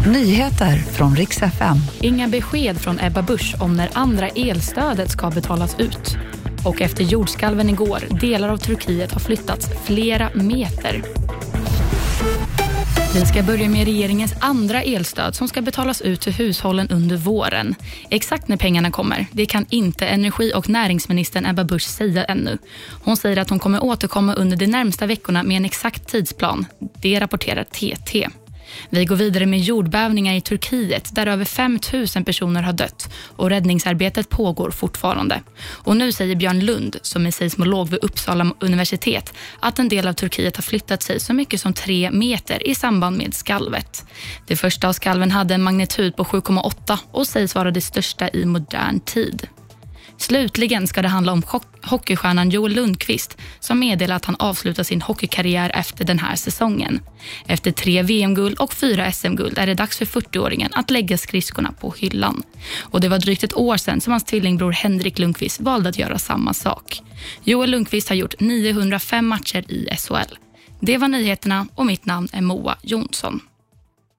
Nyheter från riks FM. Inga besked från Ebba Busch om när andra elstödet ska betalas ut. Och efter jordskalven igår, delar av Turkiet har flyttats flera meter. Vi ska börja med regeringens andra elstöd som ska betalas ut till hushållen under våren. Exakt när pengarna kommer, det kan inte energi och näringsministern Ebba Busch säga ännu. Hon säger att hon kommer återkomma under de närmsta veckorna med en exakt tidsplan. Det rapporterar TT. Vi går vidare med jordbävningar i Turkiet där över 5 000 personer har dött och räddningsarbetet pågår fortfarande. Och nu säger Björn Lund, som är seismolog vid Uppsala universitet, att en del av Turkiet har flyttat sig så mycket som tre meter i samband med skalvet. Det första av skalven hade en magnitud på 7,8 och sägs vara det största i modern tid. Slutligen ska det handla om hockeystjärnan Joel Lundqvist som meddelar att han avslutar sin hockeykarriär efter den här säsongen. Efter tre VM-guld och fyra SM-guld är det dags för 40-åringen att lägga skridskorna på hyllan. Och Det var drygt ett år sedan som hans tvillingbror Henrik Lundqvist valde att göra samma sak. Joel Lundqvist har gjort 905 matcher i SHL. Det var nyheterna och mitt namn är Moa Jonsson.